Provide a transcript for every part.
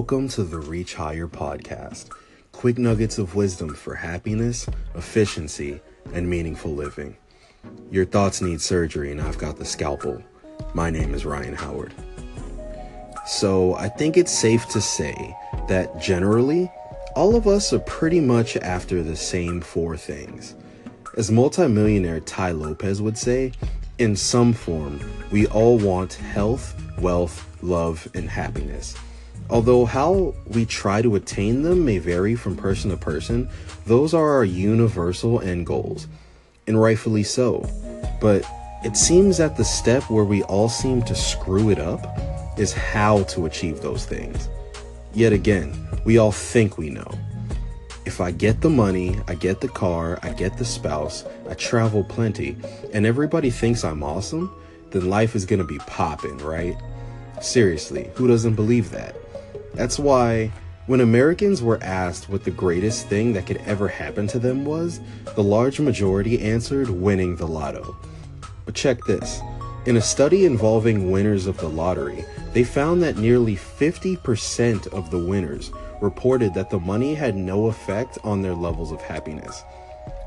Welcome to the Reach Higher podcast. Quick nuggets of wisdom for happiness, efficiency, and meaningful living. Your thoughts need surgery, and I've got the scalpel. My name is Ryan Howard. So, I think it's safe to say that generally, all of us are pretty much after the same four things. As multimillionaire Tai Lopez would say, in some form, we all want health, wealth, love, and happiness. Although how we try to attain them may vary from person to person, those are our universal end goals, and rightfully so. But it seems that the step where we all seem to screw it up is how to achieve those things. Yet again, we all think we know. If I get the money, I get the car, I get the spouse, I travel plenty, and everybody thinks I'm awesome, then life is gonna be popping, right? Seriously, who doesn't believe that? That's why when Americans were asked what the greatest thing that could ever happen to them was, the large majority answered winning the lotto. But check this. In a study involving winners of the lottery, they found that nearly 50% of the winners reported that the money had no effect on their levels of happiness.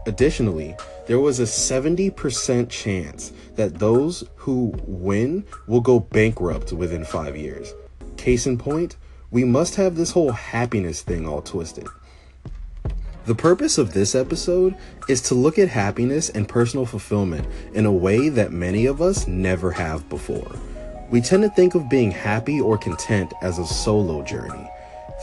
Additionally, there was a 70% chance that those who win will go bankrupt within five years. Case in point, we must have this whole happiness thing all twisted. The purpose of this episode is to look at happiness and personal fulfillment in a way that many of us never have before. We tend to think of being happy or content as a solo journey,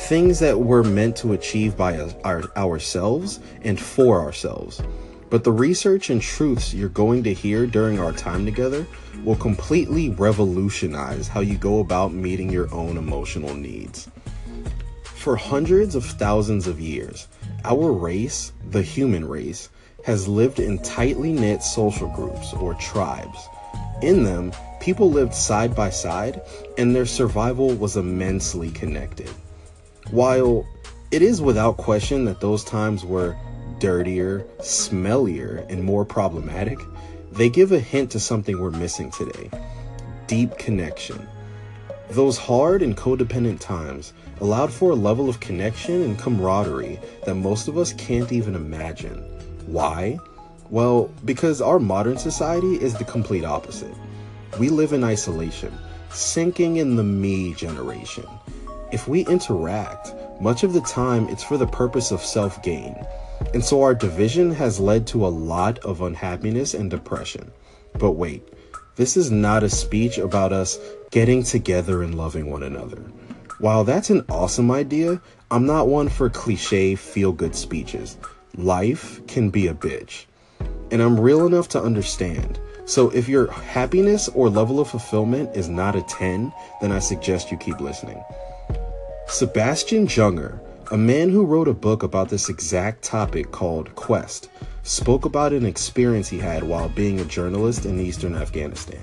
things that we're meant to achieve by our, ourselves and for ourselves. But the research and truths you're going to hear during our time together will completely revolutionize how you go about meeting your own emotional needs. For hundreds of thousands of years, our race, the human race, has lived in tightly knit social groups or tribes. In them, people lived side by side and their survival was immensely connected. While it is without question that those times were dirtier, smellier, and more problematic, they give a hint to something we're missing today deep connection. Those hard and codependent times allowed for a level of connection and camaraderie that most of us can't even imagine. Why? Well, because our modern society is the complete opposite. We live in isolation, sinking in the me generation. If we interact, much of the time it's for the purpose of self gain and so our division has led to a lot of unhappiness and depression. But wait, this is not a speech about us getting together and loving one another. While that's an awesome idea, I'm not one for cliche feel good speeches. Life can be a bitch. And I'm real enough to understand. So if your happiness or level of fulfillment is not a 10, then I suggest you keep listening. Sebastian Junger a man who wrote a book about this exact topic called Quest spoke about an experience he had while being a journalist in eastern Afghanistan.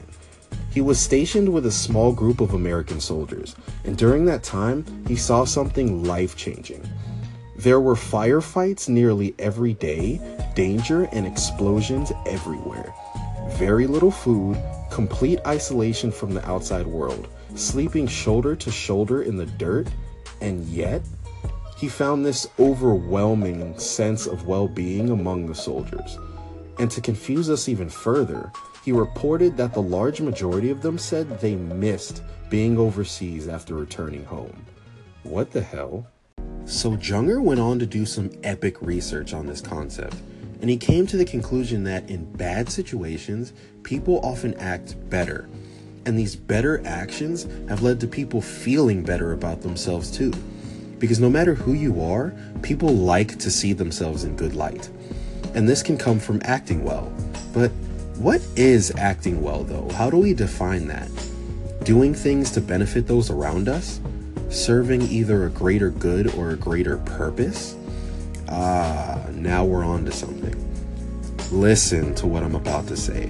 He was stationed with a small group of American soldiers, and during that time, he saw something life changing. There were firefights nearly every day, danger and explosions everywhere. Very little food, complete isolation from the outside world, sleeping shoulder to shoulder in the dirt, and yet he found this overwhelming sense of well being among the soldiers. And to confuse us even further, he reported that the large majority of them said they missed being overseas after returning home. What the hell? So Junger went on to do some epic research on this concept, and he came to the conclusion that in bad situations, people often act better. And these better actions have led to people feeling better about themselves too. Because no matter who you are, people like to see themselves in good light. And this can come from acting well. But what is acting well, though? How do we define that? Doing things to benefit those around us? Serving either a greater good or a greater purpose? Ah, now we're on to something. Listen to what I'm about to say.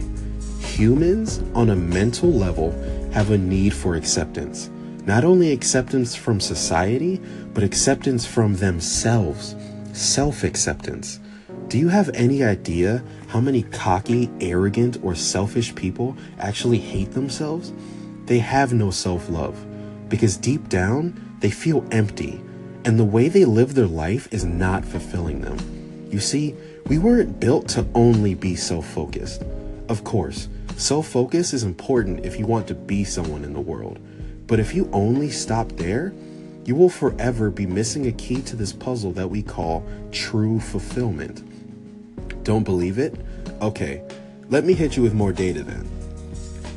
Humans, on a mental level, have a need for acceptance. Not only acceptance from society, but acceptance from themselves. Self acceptance. Do you have any idea how many cocky, arrogant, or selfish people actually hate themselves? They have no self love because deep down, they feel empty, and the way they live their life is not fulfilling them. You see, we weren't built to only be self focused. Of course, self focus is important if you want to be someone in the world. But if you only stop there, you will forever be missing a key to this puzzle that we call true fulfillment. Don't believe it? Okay, let me hit you with more data then.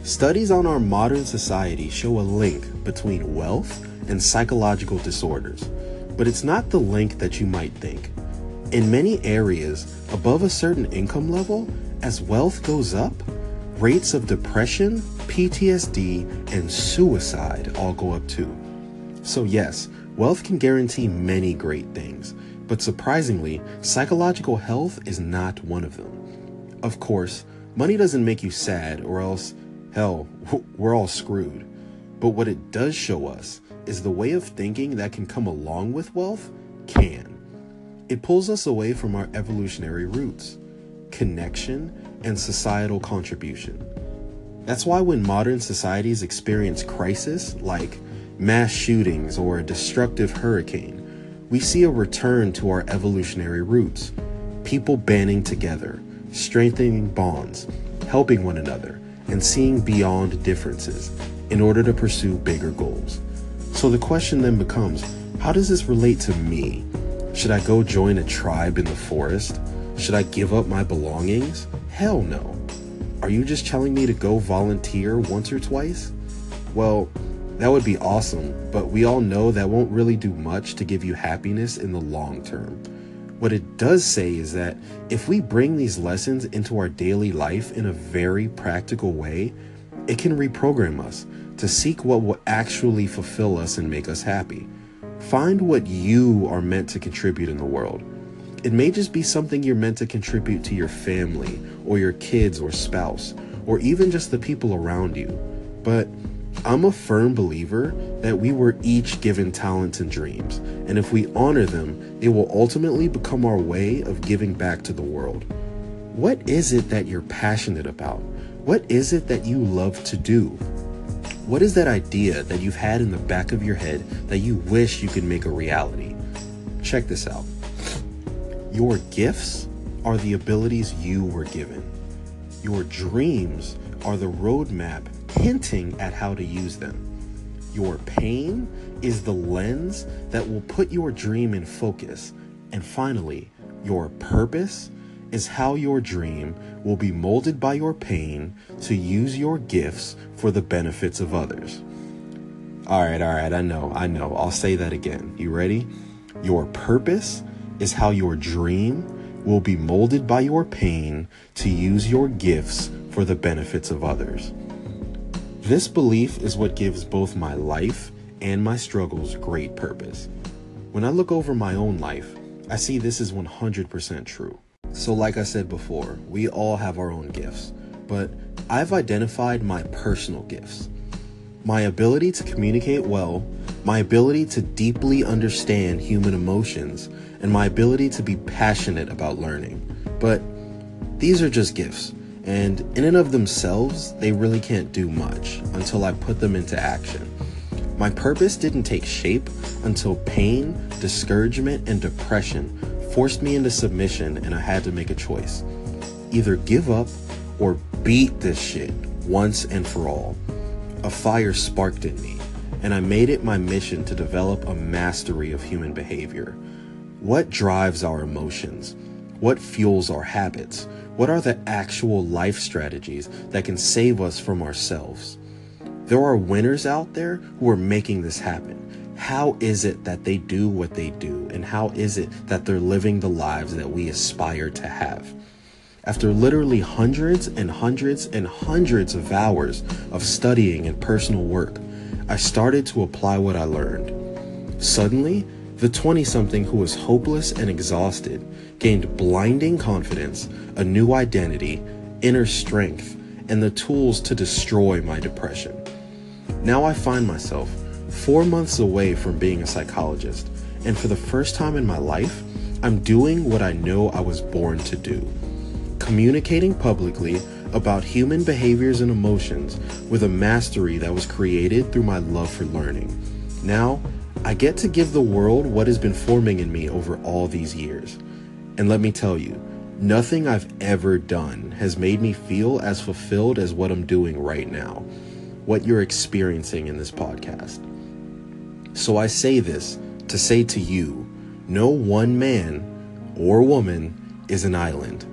Studies on our modern society show a link between wealth and psychological disorders, but it's not the link that you might think. In many areas, above a certain income level, as wealth goes up, rates of depression, PTSD, and suicide all go up too. So, yes, wealth can guarantee many great things, but surprisingly, psychological health is not one of them. Of course, money doesn't make you sad, or else, hell, we're all screwed. But what it does show us is the way of thinking that can come along with wealth can. It pulls us away from our evolutionary roots, connection, and societal contribution. That's why when modern societies experience crisis like mass shootings or a destructive hurricane, we see a return to our evolutionary roots. People banding together, strengthening bonds, helping one another, and seeing beyond differences in order to pursue bigger goals. So the question then becomes how does this relate to me? Should I go join a tribe in the forest? Should I give up my belongings? Hell no. Are you just telling me to go volunteer once or twice? Well, that would be awesome, but we all know that won't really do much to give you happiness in the long term. What it does say is that if we bring these lessons into our daily life in a very practical way, it can reprogram us to seek what will actually fulfill us and make us happy. Find what you are meant to contribute in the world. It may just be something you're meant to contribute to your family or your kids or spouse, or even just the people around you. But I'm a firm believer that we were each given talents and dreams, and if we honor them, it will ultimately become our way of giving back to the world. What is it that you're passionate about? What is it that you love to do? What is that idea that you've had in the back of your head that you wish you could make a reality? Check this out. Your gifts are the abilities you were given. Your dreams are the roadmap hinting at how to use them. Your pain is the lens that will put your dream in focus. And finally, your purpose is how your dream will be molded by your pain to use your gifts for the benefits of others. All right, all right, I know, I know. I'll say that again. You ready? Your purpose is how your dream will be molded by your pain to use your gifts for the benefits of others. This belief is what gives both my life and my struggles great purpose. When I look over my own life, I see this is 100% true. So, like I said before, we all have our own gifts, but I've identified my personal gifts. My ability to communicate well, my ability to deeply understand human emotions, and my ability to be passionate about learning. But these are just gifts, and in and of themselves, they really can't do much until I put them into action. My purpose didn't take shape until pain, discouragement, and depression forced me into submission and I had to make a choice. Either give up or beat this shit once and for all. A fire sparked in me, and I made it my mission to develop a mastery of human behavior. What drives our emotions? What fuels our habits? What are the actual life strategies that can save us from ourselves? There are winners out there who are making this happen. How is it that they do what they do? And how is it that they're living the lives that we aspire to have? After literally hundreds and hundreds and hundreds of hours of studying and personal work, I started to apply what I learned. Suddenly, the 20 something who was hopeless and exhausted gained blinding confidence, a new identity, inner strength, and the tools to destroy my depression. Now I find myself four months away from being a psychologist, and for the first time in my life, I'm doing what I know I was born to do communicating publicly about human behaviors and emotions with a mastery that was created through my love for learning. Now, I get to give the world what has been forming in me over all these years. And let me tell you, nothing I've ever done has made me feel as fulfilled as what I'm doing right now, what you're experiencing in this podcast. So I say this to say to you no one man or woman is an island,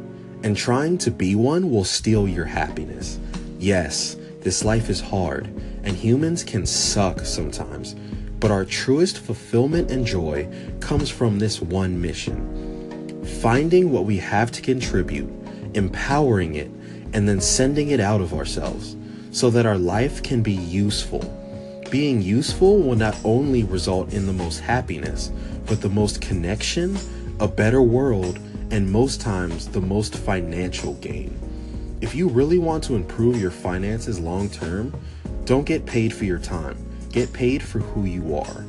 and trying to be one will steal your happiness. Yes, this life is hard, and humans can suck sometimes, but our truest fulfillment and joy comes from this one mission finding what we have to contribute, empowering it, and then sending it out of ourselves so that our life can be useful. Being useful will not only result in the most happiness, but the most connection, a better world, and most times the most financial gain. If you really want to improve your finances long term, don't get paid for your time. Get paid for who you are.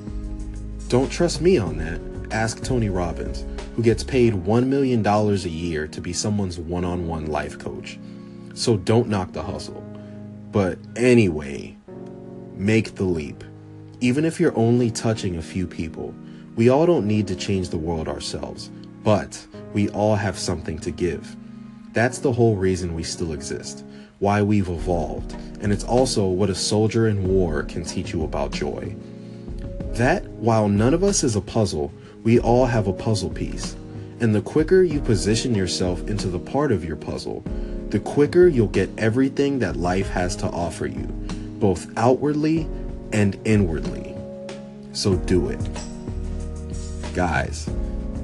Don't trust me on that. Ask Tony Robbins, who gets paid $1 million a year to be someone's one on one life coach. So don't knock the hustle. But anyway, make the leap. Even if you're only touching a few people, we all don't need to change the world ourselves, but we all have something to give. That's the whole reason we still exist, why we've evolved, and it's also what a soldier in war can teach you about joy. That, while none of us is a puzzle, we all have a puzzle piece. And the quicker you position yourself into the part of your puzzle, the quicker you'll get everything that life has to offer you, both outwardly and inwardly. So do it. Guys,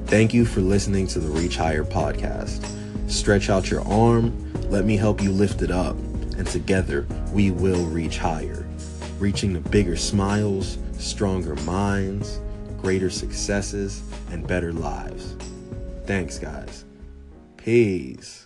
thank you for listening to the Reach Higher podcast. Stretch out your arm, let me help you lift it up, and together we will reach higher, reaching the bigger smiles, stronger minds, greater successes, and better lives. Thanks, guys. Peace.